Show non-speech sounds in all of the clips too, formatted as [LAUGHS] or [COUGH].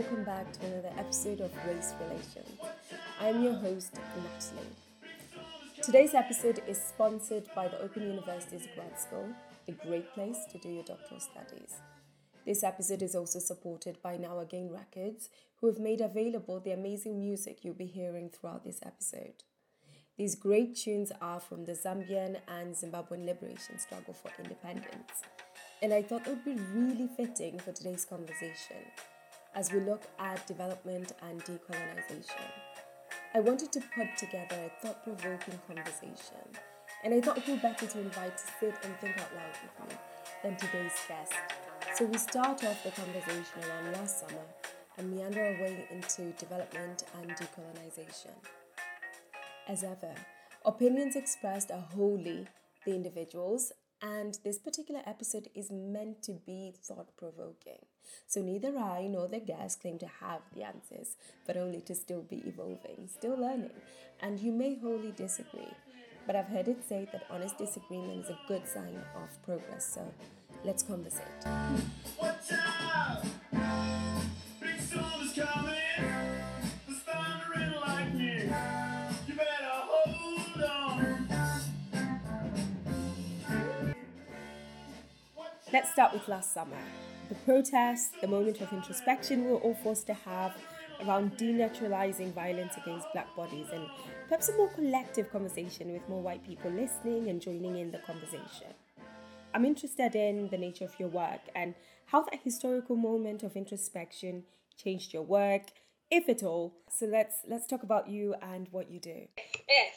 welcome back to another episode of Race Relations. I'm your host, Natalie. Today's episode is sponsored by the Open University's Grad School, a great place to do your doctoral studies. This episode is also supported by Now Again Records, who have made available the amazing music you'll be hearing throughout this episode. These great tunes are from the Zambian and Zimbabwean liberation struggle for independence and I thought it would be really fitting for today's conversation as we look at development and decolonization. I wanted to put together a thought provoking conversation, and I thought who better to invite to sit and think out loud with me than today's guest. So we start off the conversation around last summer and meander our way into development and decolonization. As ever, opinions expressed are wholly the individual's and this particular episode is meant to be thought provoking. So neither I nor the guest claim to have the answers, but only to still be evolving, still learning. And you may wholly disagree, but I've heard it say that honest disagreement is a good sign of progress. So let's conversate. Let's start with last summer. The protests, the moment of introspection we were all forced to have around denaturalizing violence against black bodies and perhaps a more collective conversation with more white people listening and joining in the conversation. I'm interested in the nature of your work and how that historical moment of introspection changed your work, if at all. So let's let's talk about you and what you do. Yes.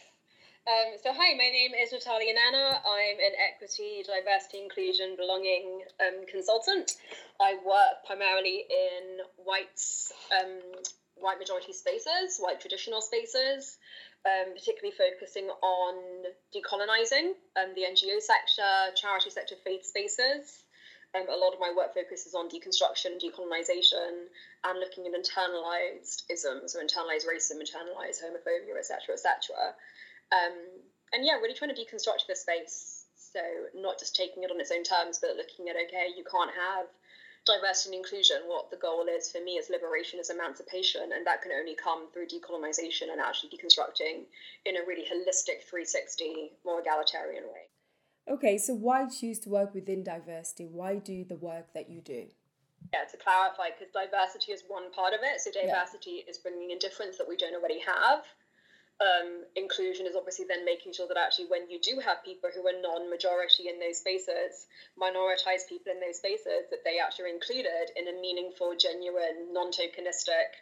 Um, so, hi, my name is Natalia Nana. I'm an equity, diversity, inclusion, belonging um, consultant. I work primarily in white, um, white majority spaces, white traditional spaces, um, particularly focusing on decolonizing um, the NGO sector, charity sector, faith spaces. Um, a lot of my work focuses on deconstruction, decolonization, and looking at internalized isms, so internalized racism, internalized homophobia, etc., etc. Um, and yeah, really trying to deconstruct the space. So not just taking it on its own terms, but looking at okay, you can't have diversity and inclusion. What the goal is for me is liberation, is emancipation, and that can only come through decolonization and actually deconstructing in a really holistic 360, more egalitarian way. Okay, so why choose to work within diversity? Why do the work that you do? Yeah, to clarify, because diversity is one part of it. So diversity yeah. is bringing in difference that we don't already have um, inclusion is obviously then making sure that actually when you do have people who are non-majority in those spaces, minoritized people in those spaces, that they actually are included in a meaningful, genuine, non-tokenistic,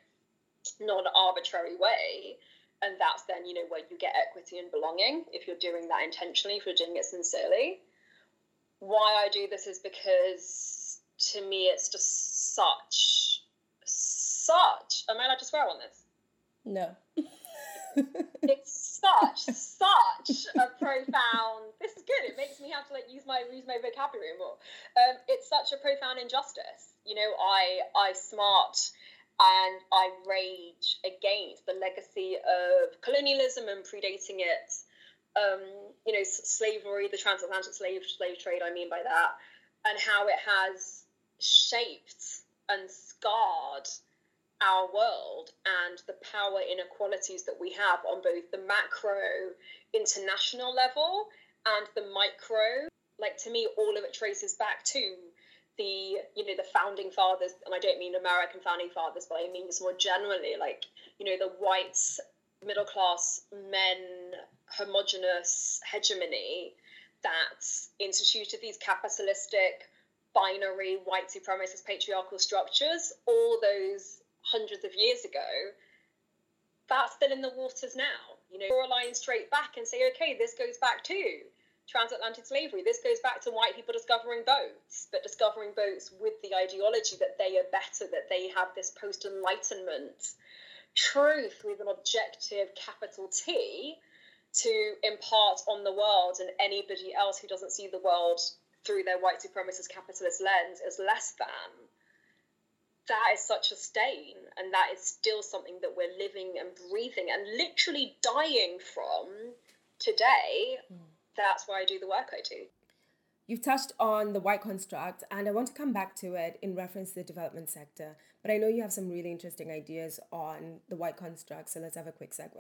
non-arbitrary way. And that's then, you know, where you get equity and belonging if you're doing that intentionally, if you're doing it sincerely. Why I do this is because to me it's just such, such. Am I allowed to swear on this? No. [LAUGHS] it's such such a profound this is good it makes me have to like use my use my vocabulary more. Um, it's such a profound injustice. You know i i smart and i rage against the legacy of colonialism and predating it. Um, you know slavery the transatlantic slave slave trade i mean by that and how it has shaped and scarred our world and the power inequalities that we have on both the macro international level and the micro. Like to me all of it traces back to the you know the founding fathers and i don't mean american founding fathers but i mean just more generally like you know the white middle class men homogenous hegemony that instituted these capitalistic binary white supremacist patriarchal structures all those hundreds of years ago, that's still in the waters now. You know, draw a line straight back and say, okay, this goes back to transatlantic slavery. This goes back to white people discovering boats, but discovering boats with the ideology that they are better, that they have this post enlightenment truth with an objective capital T to impart on the world and anybody else who doesn't see the world through their white supremacist capitalist lens as less than that is such a stain and that is still something that we're living and breathing and literally dying from today mm. that's why i do the work i do You've touched on the white construct, and I want to come back to it in reference to the development sector. But I know you have some really interesting ideas on the white construct, so let's have a quick segue.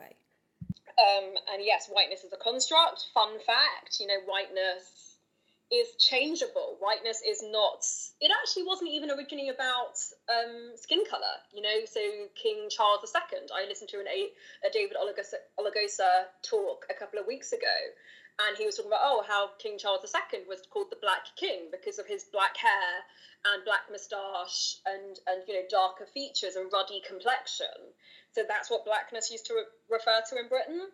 Um, and yes, whiteness is a construct. Fun fact, you know, whiteness is changeable. Whiteness is not. It actually wasn't even originally about um, skin color. You know, so King Charles II. I listened to an, a, David Olusoga talk a couple of weeks ago, and he was talking about oh how King Charles II was called the Black King because of his black hair and black moustache and and you know darker features and ruddy complexion. So that's what blackness used to re- refer to in Britain.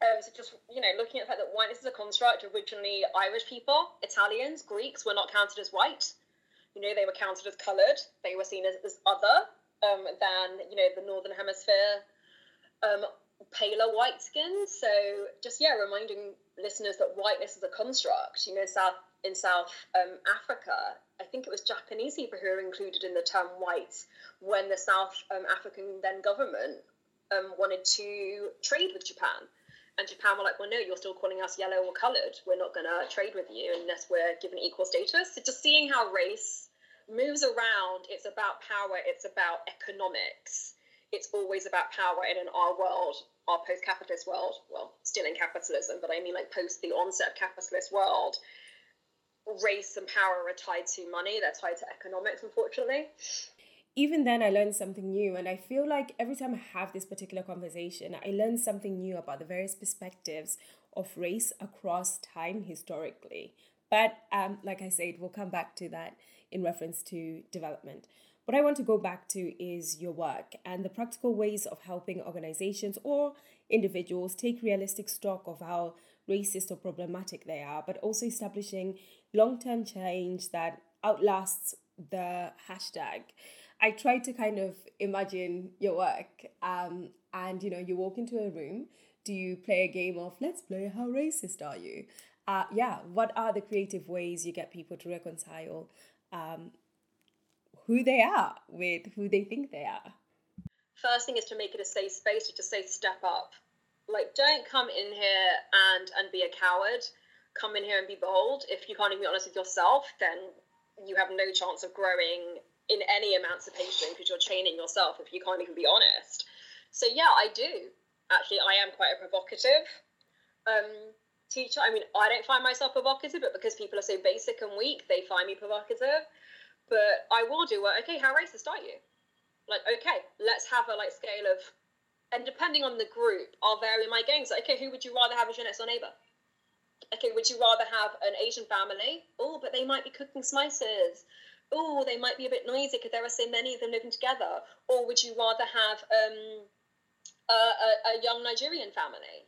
Um, so just you know looking at the fact that whiteness is a construct. Originally, Irish people, Italians, Greeks were not counted as white. You know they were counted as coloured. They were seen as, as other um, than you know the northern hemisphere um, paler white skin. So just yeah, reminding listeners that whiteness is a construct. You know, South in South um, Africa, I think it was Japanese people who were included in the term white when the South um, African then government um, wanted to trade with Japan. And Japan were like, well, no, you're still calling us yellow or coloured. We're not going to trade with you unless we're given equal status. So just seeing how race moves around, it's about power, it's about economics it's always about power and in our world our post-capitalist world well still in capitalism but i mean like post the onset of capitalist world race and power are tied to money they're tied to economics unfortunately even then i learned something new and i feel like every time i have this particular conversation i learn something new about the various perspectives of race across time historically but um, like i said we'll come back to that in reference to development what I want to go back to is your work and the practical ways of helping organizations or individuals take realistic stock of how racist or problematic they are, but also establishing long term change that outlasts the hashtag. I try to kind of imagine your work, um, and you know, you walk into a room. Do you play a game of let's play how racist are you? Uh, yeah, what are the creative ways you get people to reconcile um, who they are with who they think they are. First thing is to make it a safe space to just say step up. Like don't come in here and and be a coward. Come in here and be bold. If you can't even be honest with yourself, then you have no chance of growing in any emancipation because you're chaining yourself if you can't even be honest. So yeah, I do. Actually, I am quite a provocative um, teacher. I mean, I don't find myself provocative, but because people are so basic and weak, they find me provocative. But I will do it. Okay, how racist are you? Like, okay, let's have a like scale of, and depending on the group, I'll vary my games. Like, okay, who would you rather have as your next door neighbor? Okay, would you rather have an Asian family? Oh, but they might be cooking spices. Oh, they might be a bit noisy because there are so many of them living together. Or would you rather have um, a, a, a young Nigerian family?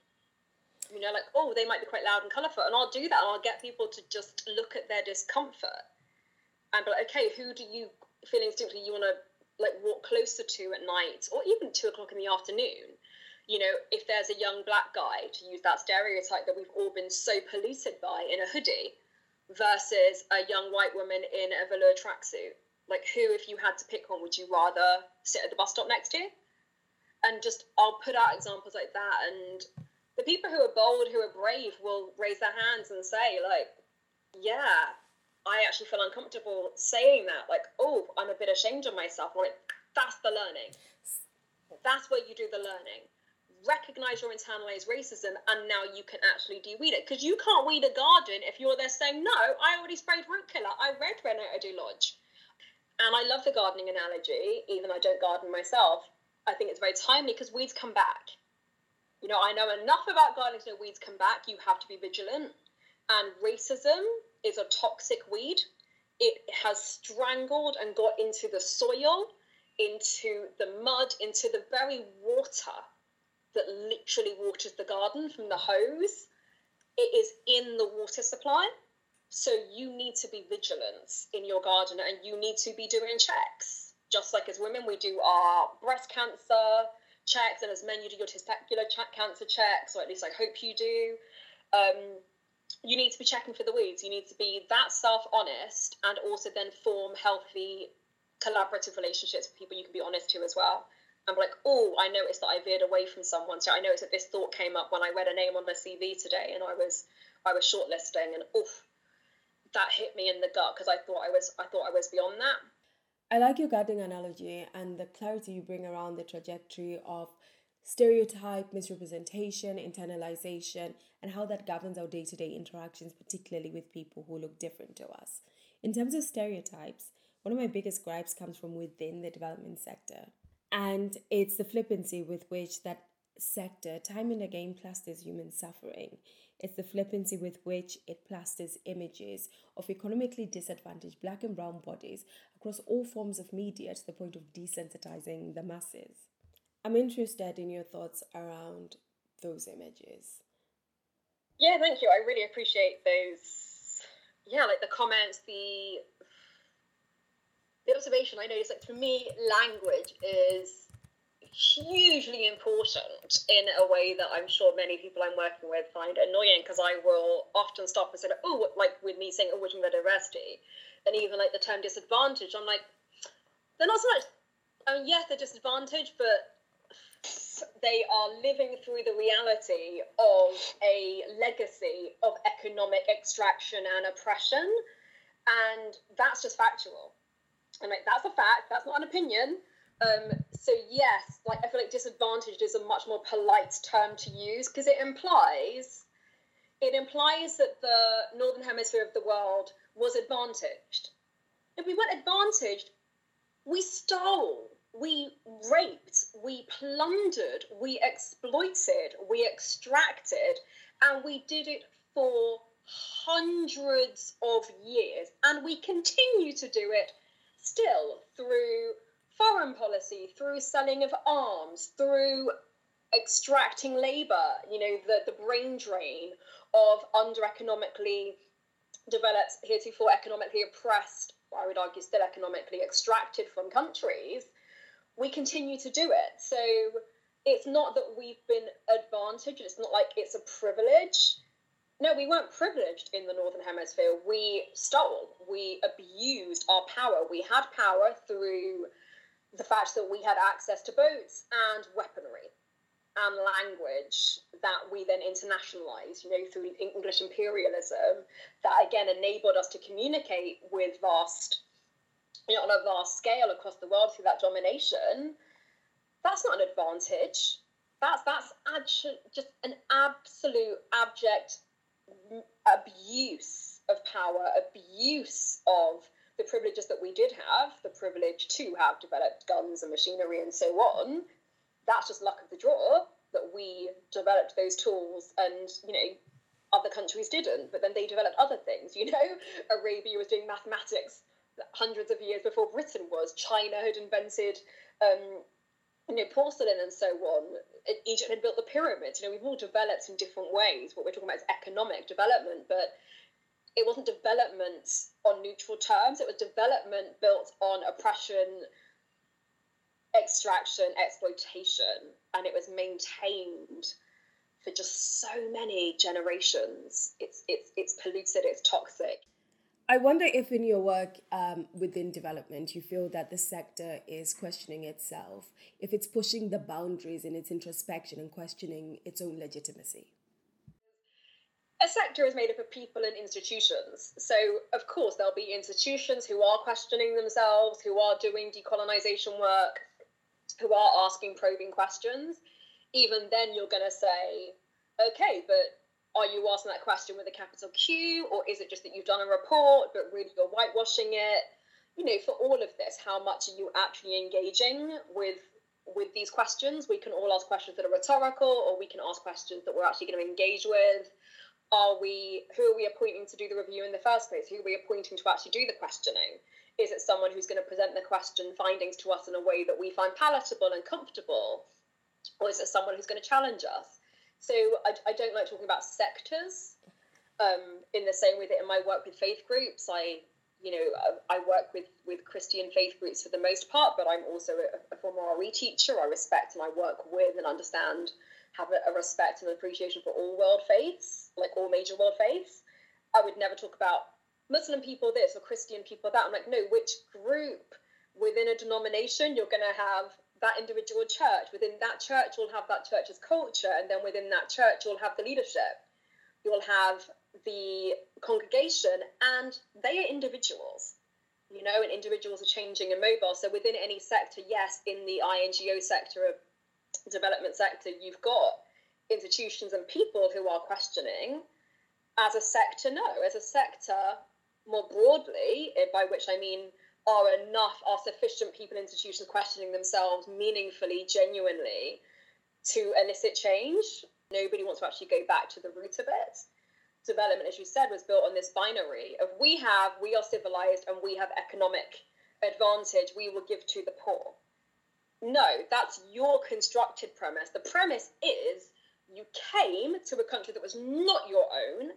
You know, like, oh, they might be quite loud and colourful. And I'll do that and I'll get people to just look at their discomfort and be like, okay, who do you feel instinctively you want to like walk closer to at night, or even two o'clock in the afternoon? You know, if there's a young black guy, to use that stereotype that we've all been so polluted by in a hoodie, versus a young white woman in a velour tracksuit. Like, who, if you had to pick one, would you rather sit at the bus stop next to? And just, I'll put out examples like that. And the people who are bold, who are brave, will raise their hands and say, like, yeah, I actually feel uncomfortable saying that. Like, oh, I'm a bit ashamed of myself. Like, that's the learning. That's where you do the learning. Recognize your internalized racism, and now you can actually de-weed it. Because you can't weed a garden if you're there saying, "No, I already sprayed root killer. I read Reni Eddo-Lodge." And I love the gardening analogy, even though I don't garden myself. I think it's very timely because weeds come back. You know, I know enough about gardening to know weeds come back. You have to be vigilant. And racism is a toxic weed. It has strangled and got into the soil, into the mud, into the very water that literally waters the garden from the hose. It is in the water supply. So you need to be vigilant in your garden and you need to be doing checks. Just like as women, we do our breast cancer checks, and as men, you do your testicular cancer checks, or at least I hope you do. Um, you need to be checking for the weeds. You need to be that self honest and also then form healthy collaborative relationships with people you can be honest to as well. Be like, oh, I noticed that I veered away from someone. So I noticed that this thought came up when I read a name on their CV today and I was I was shortlisting and oof, that hit me in the gut because I thought I was I thought I was beyond that. I like your gardening analogy and the clarity you bring around the trajectory of stereotype, misrepresentation, internalization, and how that governs our day to day interactions, particularly with people who look different to us. In terms of stereotypes, one of my biggest gripes comes from within the development sector. And it's the flippancy with which that sector time and again plasters human suffering. It's the flippancy with which it plasters images of economically disadvantaged black and brown bodies across all forms of media to the point of desensitizing the masses. I'm interested in your thoughts around those images. Yeah, thank you. I really appreciate those. Yeah, like the comments, the the observation I noticed. Like for me, language is hugely important in a way that I'm sure many people I'm working with find annoying because I will often stop and say, oh, like with me saying, oh, which diversity, and even like the term disadvantage, I'm like, they're not so much. I mean, yes, they're disadvantaged, but they are living through the reality of a legacy of economic extraction and oppression. And that's just factual. And like that's a fact, that's not an opinion. Um, so yes, like I feel like disadvantaged is a much more polite term to use because it implies it implies that the northern hemisphere of the world was advantaged. If we weren't advantaged, we stole we raped, we plundered, we exploited, we extracted, and we did it for hundreds of years. And we continue to do it still through foreign policy, through selling of arms, through extracting labor, you know, the, the brain drain of under economically developed, heretofore economically oppressed, I would argue still economically extracted from countries we continue to do it. So it's not that we've been advantaged, it's not like it's a privilege. No, we weren't privileged in the Northern Hemisphere. We stole, we abused our power. We had power through the fact that we had access to boats and weaponry and language that we then internationalized, you know, through English imperialism, that again enabled us to communicate with vast you know, on a vast scale across the world through that domination, that's not an advantage. That's that's just an absolute abject abuse of power, abuse of the privileges that we did have, the privilege to have developed guns and machinery and so on. That's just luck of the draw that we developed those tools and, you know, other countries didn't, but then they developed other things. You know, [LAUGHS] Arabia was doing mathematics hundreds of years before Britain was. China had invented um, you know, porcelain and so on. Egypt had built the pyramids. You know, we've all developed in different ways. What we're talking about is economic development, but it wasn't development on neutral terms. It was development built on oppression, extraction, exploitation, and it was maintained for just so many generations. It's it's it's polluted. It's toxic. I wonder if in your work um, within development, you feel that the sector is questioning itself, if it's pushing the boundaries in its introspection and questioning its own legitimacy. A sector is made up of people and institutions. So, of course, there'll be institutions who are questioning themselves, who are doing decolonization work, who are asking probing questions. Even then, you're going to say, okay, but are you asking that question with a capital Q, or is it just that you've done a report, but really you're whitewashing it? You know, for all of this, how much are you actually engaging with with these questions? We can all ask questions that are rhetorical, or we can ask questions that we're actually going to engage with. Are we who are we appointing to do the review in the first place? Who are we appointing to actually do the questioning? Is it someone who's going to present the question findings to us in a way that we find palatable and comfortable? Or is it someone who's going to challenge us? So I, I don't like talking about sectors um, in the same way that in my work with faith groups, I you know, I work with, with Christian faith groups for the most part, but I'm also a, a former RE teacher. I respect and I work with and understand, have a, a, respect and appreciation for all world faiths, like all major world faiths. I would never talk about Muslim people this or Christian people that. I'm like, no, which group within a denomination you're going to have that individual church. Within that church, you'll have that church's culture, and then within that church, you'll have the leadership. You'll have the congregation, and they are individuals, you know, and individuals are changing and mobile. So within any sector, yes, in the INGO sector, of development sector, you've got institutions and people who are questioning. As a sector, no. As a sector, more broadly, eh, by which I mean are enough, are sufficient people, institutions questioning themselves meaningfully, genuinely to elicit change. Nobody wants to actually go back to the root of it. Development, as you said, was built on this binary of we have, we are civilized, and we have economic advantage, we will give to the poor. No, that's your constructed premise. The premise is you came to a country that was not your own,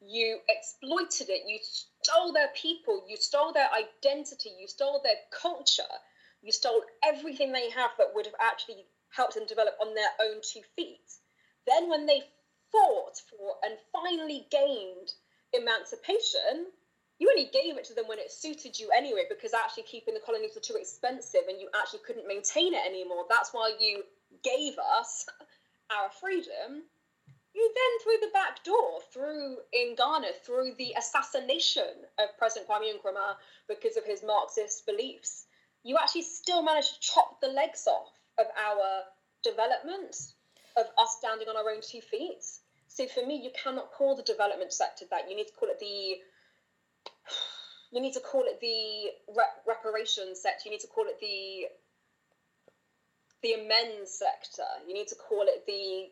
you exploited it, you stole their people, you stole their identity, you stole their culture, you stole everything they have that would have actually helped them develop on their own two feet. Then, when they fought for and finally gained emancipation, you only gave it to them when it suited you anyway, because actually keeping the colonies were too expensive and you actually couldn't maintain it anymore. That's why you gave us [LAUGHS] our freedom you then through the back door, through in Ghana, through the assassination of President Kwame Nkrumah because of his Marxist beliefs, you actually still managed to chop the legs off of our development, of us standing on our own two feet. So for me, you cannot call the development sector that. You need to call it the you need to call it the rep- reparations sector. You need to call it the the amends sector. You need to call it the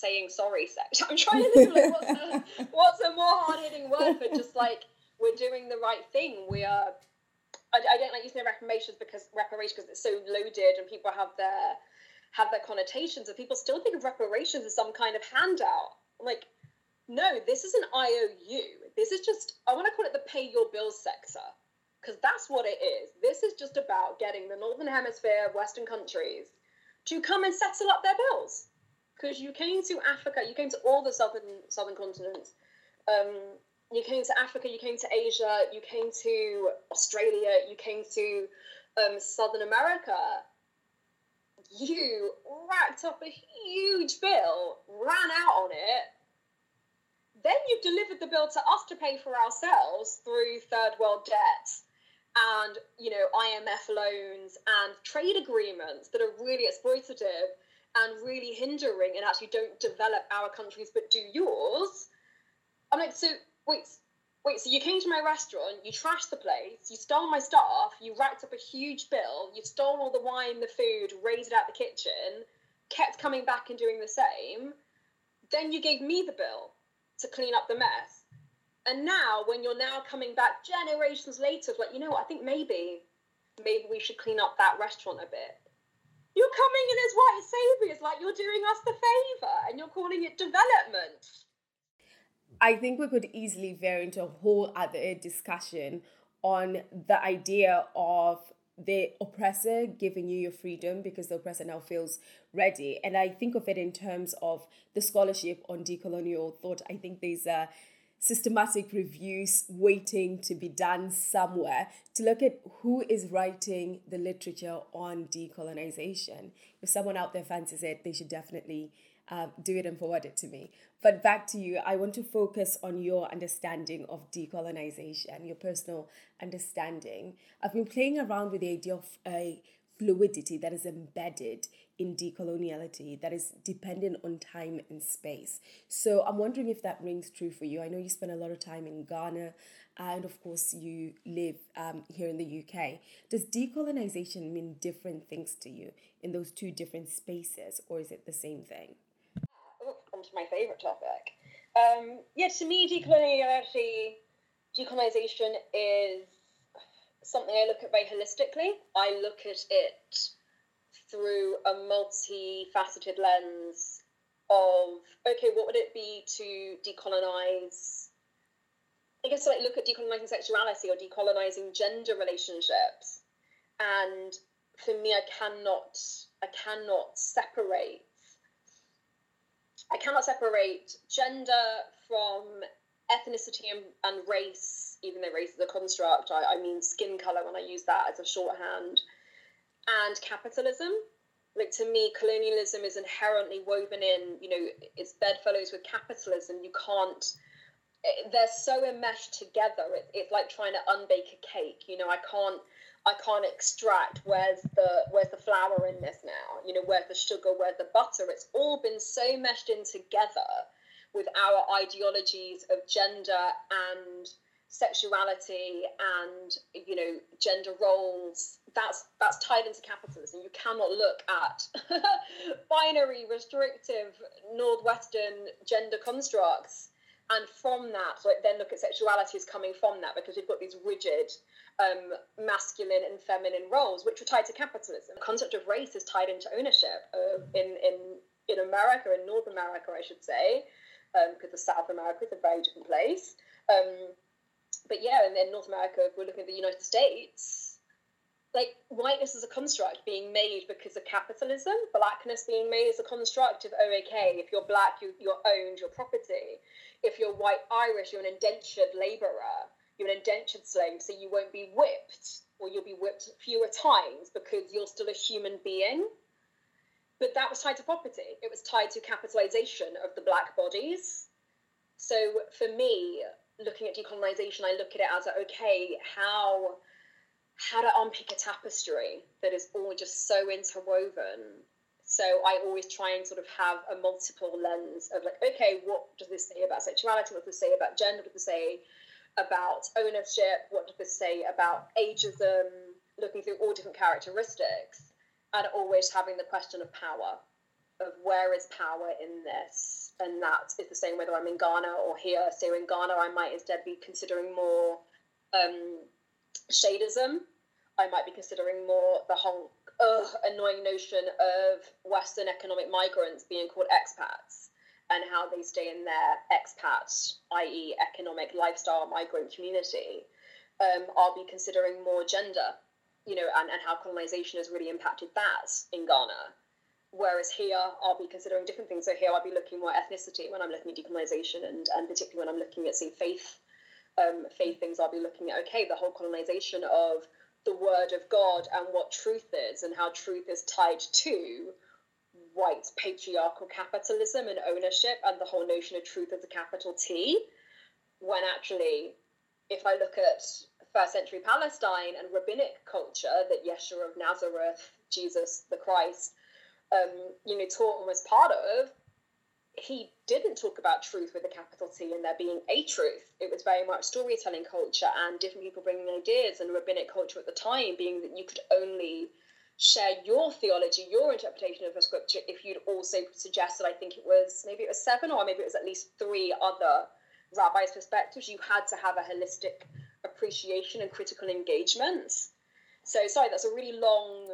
saying sorry section. [LAUGHS] I'm [LAUGHS] trying to think like, what's, a, what's a more hard hitting word for just like we're doing the right thing. We are. I, I don't like using reparations because reparations because it's so loaded and people have their have their connotations and people still think of reparations as some kind of handout. I'm like, no, this is an IOU. This is just I want to call it the pay your bills sector because that's what it is. This is just about getting the northern hemisphere, Western countries to come and settle up their bills because you came to Africa, you came to all the southern southern continents. Um, you came to Africa, you came to Asia, you came to Australia, you came to um, Southern America. You racked up a huge bill, ran out on it. Then you delivered the bill to us to pay for ourselves through third world debt and you know IMF loans and trade agreements that are really exploitative and really hindering and actually don't develop our countries but do yours. I'm like, so wait, wait, so you came to my restaurant, you trashed the place, you stole my stuff, you racked up a huge bill, you stole all the wine, the food, raised it out the kitchen, kept coming back and doing the same. Then you gave me the bill to clean up the mess. And now, when you're now coming back generations later, like, you know what, I think maybe, maybe we should clean up that restaurant a bit you're coming in as white saviors, like you're doing us the favor, and you're calling it development. I think we could easily veer into a whole other discussion on the idea of the oppressor giving you your freedom because the oppressor now feels ready. And I think of it in terms of the scholarship on decolonial thought. I think there's a systematic reviews waiting to be done somewhere to look at who is writing the literature on decolonization. If someone out there fancies it, they should definitely uh, do it and forward it to me. But back to you, I want to focus on your understanding of decolonization, your personal understanding. I've been playing around with the idea of a fluidity that is embedded in decoloniality that is dependent on time and space. So I'm wondering if that rings true for you. I know you spend a lot of time in Ghana, and of course, you live um, here in the UK. Does decolonization mean different things to you in those two different spaces, or is it the same thing? Oh, on to my favorite topic. Um, yeah, to me, decoloniality, decolonization is something I look at very holistically. I look at it through a multifaceted lens of okay, what would it be to decolonize? I guess like look at decolonizing sexuality or decolonizing gender relationships, and for me, I cannot, I cannot separate. I cannot separate gender from ethnicity and, and race, even though race is a construct. I, I mean skin color when I use that as a shorthand and capitalism. like to me colonialism is inherently woven in you know it's bedfellows with capitalism. You can't eh, they're so enmeshed together. It, it's like trying to unbake a cake you know? I can't i can't extract where's the where's the flour in this now you know? Where's the sugar? Where's the butter? It's all been so meshed in together with our ideologies of gender and sexuality and you know gender roles that's that's tied into capitalism. You cannot look at [LAUGHS] binary restrictive northwestern gender constructs and from that like then look at sexuality as coming from that because we've got these rigid um, masculine and feminine roles which are tied to capitalism. The concept of race is tied into ownership uh, in in in america in north america i should say because um, the south america is a very different place. Um, but yeah, and then North America, if we're looking at the United States, like whiteness is a construct being made because of capitalism, blackness being made as a construct of, oh, okay, if you're black, you, you're owned your property. If you're white Irish, you're an indentured labourer, you're an indentured slave, so you won't be whipped, or you'll be whipped fewer times because you're still a human being. But that was tied to property, it was tied to capitalization of the black bodies. So for me, looking at decolonization, I look at it as like, okay, how how to unpick a tapestry that is all just so interwoven. So I always try and sort of have a multiple lens of like, okay, what does this say about sexuality? What does this say about gender? What does this say about ownership? What does this say about ageism? Looking through all different characteristics, and always having the question of power, of where is power in this? and that is the same whether I'm in Ghana or here. So in Ghana, I might instead be considering more um, shadism. I might be considering more the whole ugh, annoying notion of Western economic migrants being called expats and how they stay in their expat, i.e., economic lifestyle migrant community. Um, I'll be considering more gender, you know, and, and how colonization has really impacted that in Ghana. Whereas here, I'll be considering different things. So here, I'll be looking more at ethnicity when I'm looking at decolonization, and and particularly when I'm looking at say faith, um, faith things. I'll be looking at okay, the whole colonization of the word of God and what truth is, and how truth is tied to white patriarchal capitalism and ownership, and the whole notion of truth as a capital T. When actually, if I look at first century Palestine and rabbinic culture, that Yeshua of Nazareth, Jesus the Christ um, you know, taught and was part of, he didn't talk about truth with a capital T and there being a truth. It was very much storytelling culture and different people bringing ideas and rabbinic culture at the time being that you could only share your theology, your interpretation of a scripture if you'd also suggested, I think it was maybe it was seven or maybe it was at least three other rabbis' perspectives. You had to have a holistic appreciation and critical engagement. So, sorry, that's a really long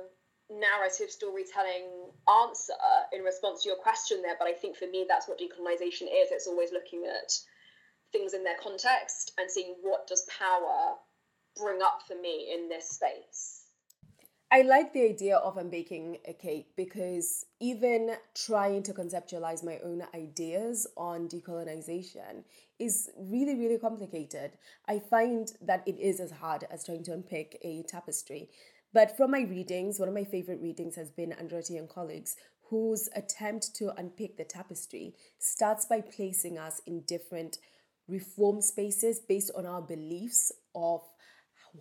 narrative storytelling answer in response to your question there, but I think for me that's what decolonization is. It's always looking at things in their context and seeing what does power bring up for me in this space. I like the idea of unbaking a cake because even trying to conceptualize my own ideas on decolonization is really, really complicated. I find that it is as hard as trying to unpick a tapestry. But from my readings, one of my favorite readings has been Andreotti and colleagues, whose attempt to unpick the tapestry starts by placing us in different reform spaces based on our beliefs of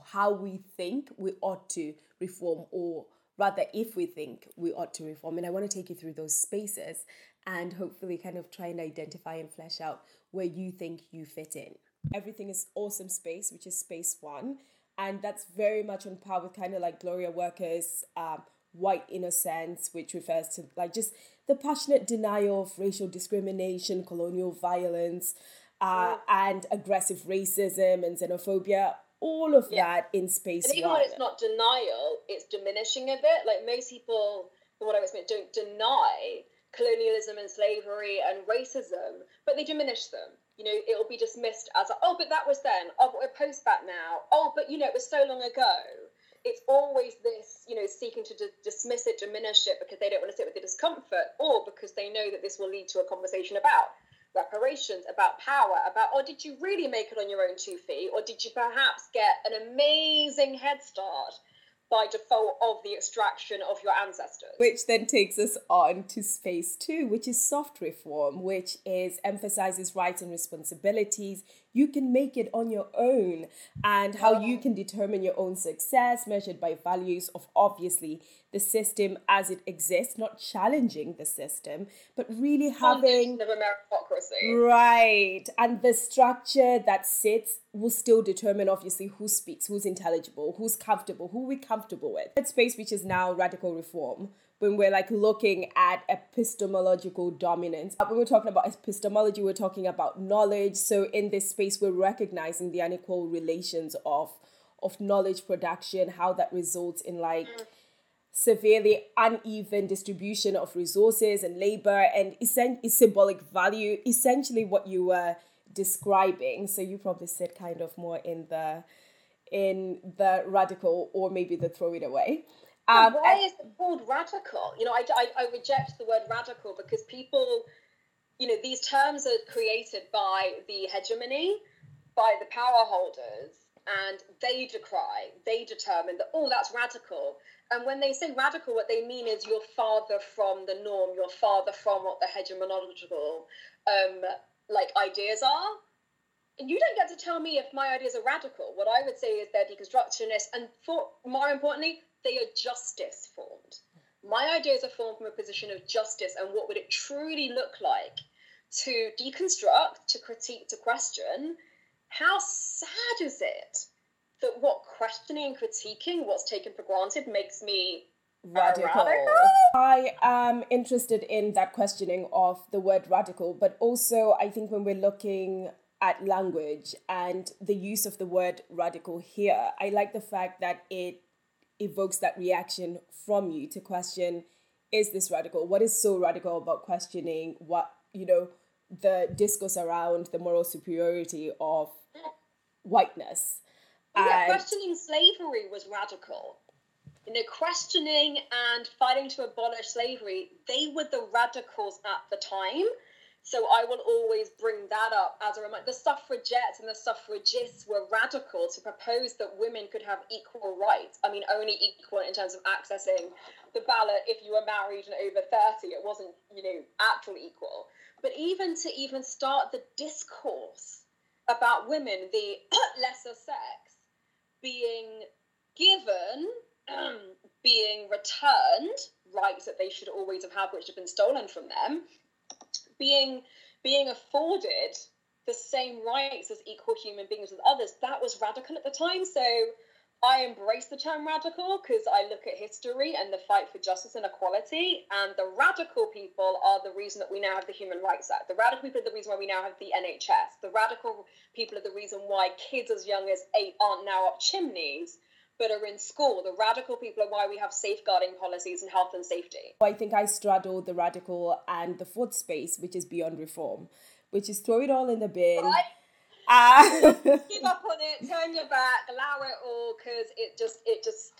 how we think we ought to reform or rather if we think we ought to reform. And i want to take you through those spaces and hopefully kind of try and identify and flesh out where you think you fit in. Everything is awesome space which is space one and that's very much on par with kind of like Gloria Wekker's um, white innocence, which refers to like just the passionate denial of racial discrimination, colonial violence, uh, and aggressive racism and xenophobia. All of yeah. that in space. And even when it's not denial, it's diminishing of it. Like most people, from what I was saying, don't deny colonialism and slavery and racism, but they diminish them you know, it'll be dismissed as, oh, but that was then. Oh, but we're post that now. Oh, but you know, it was so long ago. It's always this, you know, seeking to d- dismiss it, diminish it because they don't want to sit with the discomfort, or because they know that this will lead to a conversation about reparations, about power, about, oh, did you really make it on your own two feet, or did you perhaps get an amazing head start by default of the extraction of your ancestors. Which then takes us on to space two, which is soft reform, which is emphasizes rights and responsibilities. You can make it on your own and how you can determine your own success measured by values of obviously the system as it exists, not challenging the system, but really having the meritocracy. Right. And the structure that sits will still determine obviously who speaks, who's intelligible, who's comfortable, who we're comfortable with. That space which is now radical reform when we're like looking at epistemological dominance. When we're talking about epistemology, we're talking about knowledge. So in this space, we're recognizing the unequal relations of of knowledge production, how that results in like severely uneven distribution of resources and labor and symbolic value, essentially what you were describing. So you probably said kind of more in the in the radical or maybe the throw it away. Um, why is it called radical? You know, I, I, I reject the word radical because people, you know, these terms are created by the hegemony, by the power holders, and they decry, they determine that, oh, that's radical. And when they say radical, what they mean is you're farther from the norm, you're farther from what the hegemonical um, like ideas are. And you don't get to tell me if my ideas are radical. What I would say is they're deconstructionist, and for more importantly, they are justice formed. My ideas are formed from a position of justice, and what would it truly look like to deconstruct, to critique, to question? How sad is it that what questioning and critiquing what's taken for granted makes me radical. radical. I am interested in that questioning of the word radical, but also I think when we're looking at language and the use of the word radical here, I like the fact that it evokes that reaction from you to question is this radical? What is so radical about questioning what, you know, the discourse around the moral superiority of whiteness? yeah, questioning slavery was radical. You know, questioning and fighting to abolish slavery, they were the radicals at the time. So I will always bring that up as a reminder. The suffragettes and the suffragists were radical to propose that women could have equal rights. I mean, only equal in terms of accessing the ballot if you were married and over 30. It wasn't, you know, actually equal. But even to even start the discourse about women, the [CLEARS THROAT] lesser sex, being given, [CLEARS THROAT] being returned rights that they should always have had, which have been stolen from them, being being afforded the same rights as equal human beings with others. That was radical at the time. So I embrace the term radical because I look at history and the fight for justice and equality. And the radical people are the reason that we now have the Human Rights Act. The radical people are the reason why we now have the NHS. The radical people are the reason why kids as young as eight aren't now up chimneys but are in school. The radical people are why we have safeguarding policies and health and safety. I think I straddle the radical and the fourth space, which is beyond reform, which is throw it all in the bin. Right uh, [LAUGHS] Give up on it, turn your back, allow it all, because it just, it just,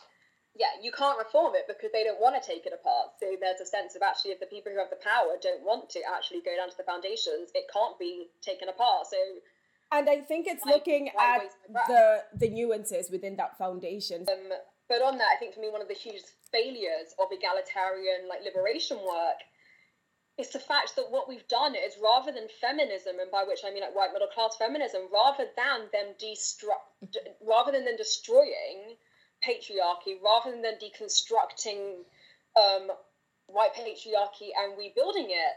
yeah, you can't reform it because they don't want to take it apart. So there's a sense of actually, if the people who have the power don't want to actually go down to the foundations, it can't be taken apart. So and I think it's looking at the the nuances within that foundation. Um, but on that, I think for me, one of the huge failures of egalitarian like liberation work is the fact that what we've done is rather than feminism, and by which I mean like white middle class feminism, rather than them destruct, rather than them destroying patriarchy, rather than them deconstructing um, white patriarchy and rebuilding it,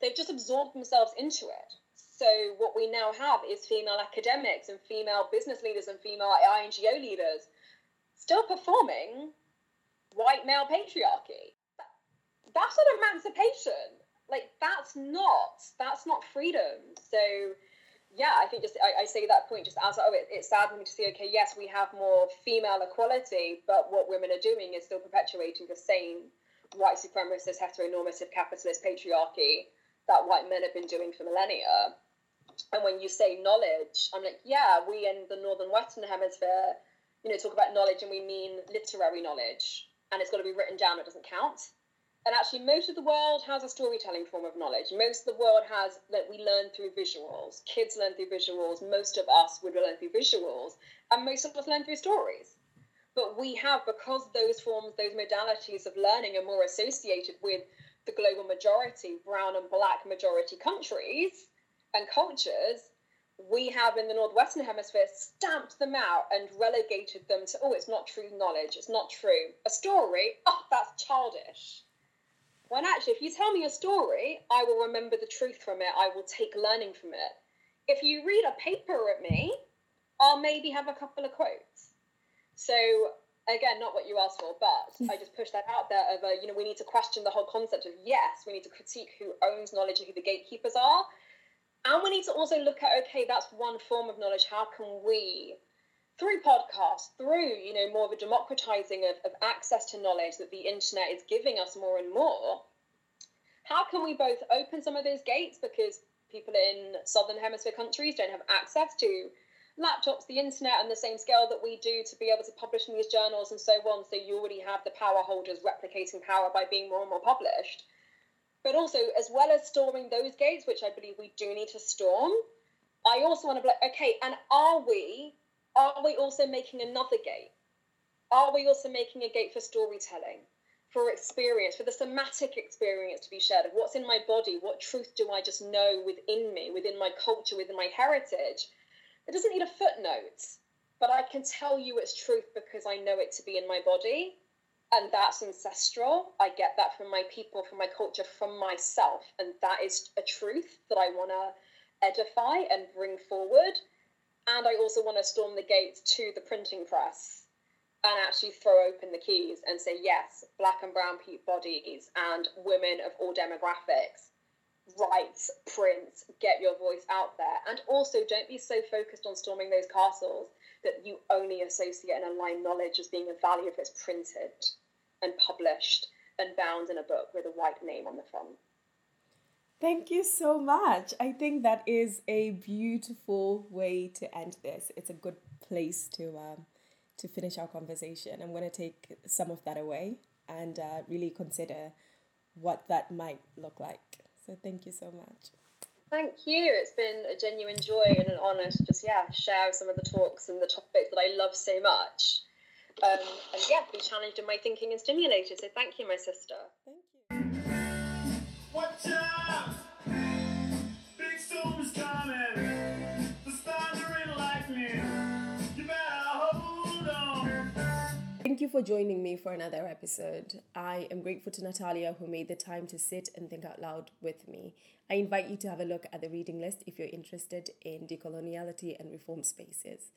they've just absorbed themselves into it. So what we now have is female academics and female business leaders and female INGO leaders still performing white male patriarchy. That's not emancipation. Like that's not that's not freedom. So yeah i think just i, I say that point just as oh it, it's me to see okay yes we have more female equality but what women are doing is still perpetuating the same white supremacist heteronormative capitalist patriarchy that white men have been doing for millennia and when you say knowledge i'm like yeah we in the northern western hemisphere you know talk about knowledge and we mean literary knowledge. And it's got to be written down it doesn't count. And actually most of the world has a storytelling form of knowledge. Most of the world has that we learn through visuals. Kids learn through visuals. Most of us would learn through visuals. And most of us learn through stories. But we have, because those forms, those modalities of learning are more associated with the global majority, brown and black majority countries and cultures, we have in the Northwestern Hemisphere stamped them out and relegated them to, oh, it's not true knowledge, it's not true. A story, oh, that's childish. When actually, if you tell me a story, I will remember the truth from it, I will take learning from it. If you read a paper at me, I'll maybe have a couple of quotes. So again, not what you asked for, but I just push that out there of a, you know, we need to question the whole concept of yes, we need to critique who owns knowledge and who the gatekeepers are. And we need to also look at, okay, that's one form of knowledge. How can we, through podcasts, through, you know, more of a democratizing of, of access to knowledge that the internet is giving us more and more, how can we both open some of those gates because people in southern hemisphere countries don't have access to laptops, the internet, and the same scale that we do to be able to publish in these journals and so on. So you already have the power holders replicating power by being more and more published. But also, as well as storming those gates, which I believe we do need to storm, I also want to be like, okay, and are we are we also making another gate? Are we also making a gate for storytelling, for experience, for the somatic experience to be shared of what's in my body, what truth do I just know within me, within my culture, within my heritage? It doesn't need a footnote, but I can tell you it's truth because I know it to be in my body. And that's ancestral. I get that from my people, from my culture, from myself. And that is a truth that I want to edify and bring forward. And I also want to storm the gates to the printing press and actually throw open the keys and say, yes, black and brown bodies and women of all demographics write, print, get your voice out there. And also, don't be so focused on storming those castles that you only associate and align knowledge as being of value if it's printed and published and bound in a book with a white name on the front. Thank you so much. I think that is a beautiful way to end this. It's a good place to um, to finish our conversation. I'm going to take some of that away and uh, really consider what that might look like. So thank you so much. Thank you. It's been a genuine joy and an honour to just yeah share some of the talks and the topics that I love so much. Um, and yeah, be challenged in my thinking and stimulated. So thank you, my sister. Thank you. Watch out! Big storm is coming. Thank you for joining me for another episode. I am grateful to Natalia who made the time to sit and think out loud with me. I invite you to have a look at the reading list if you're interested in decoloniality and reform spaces.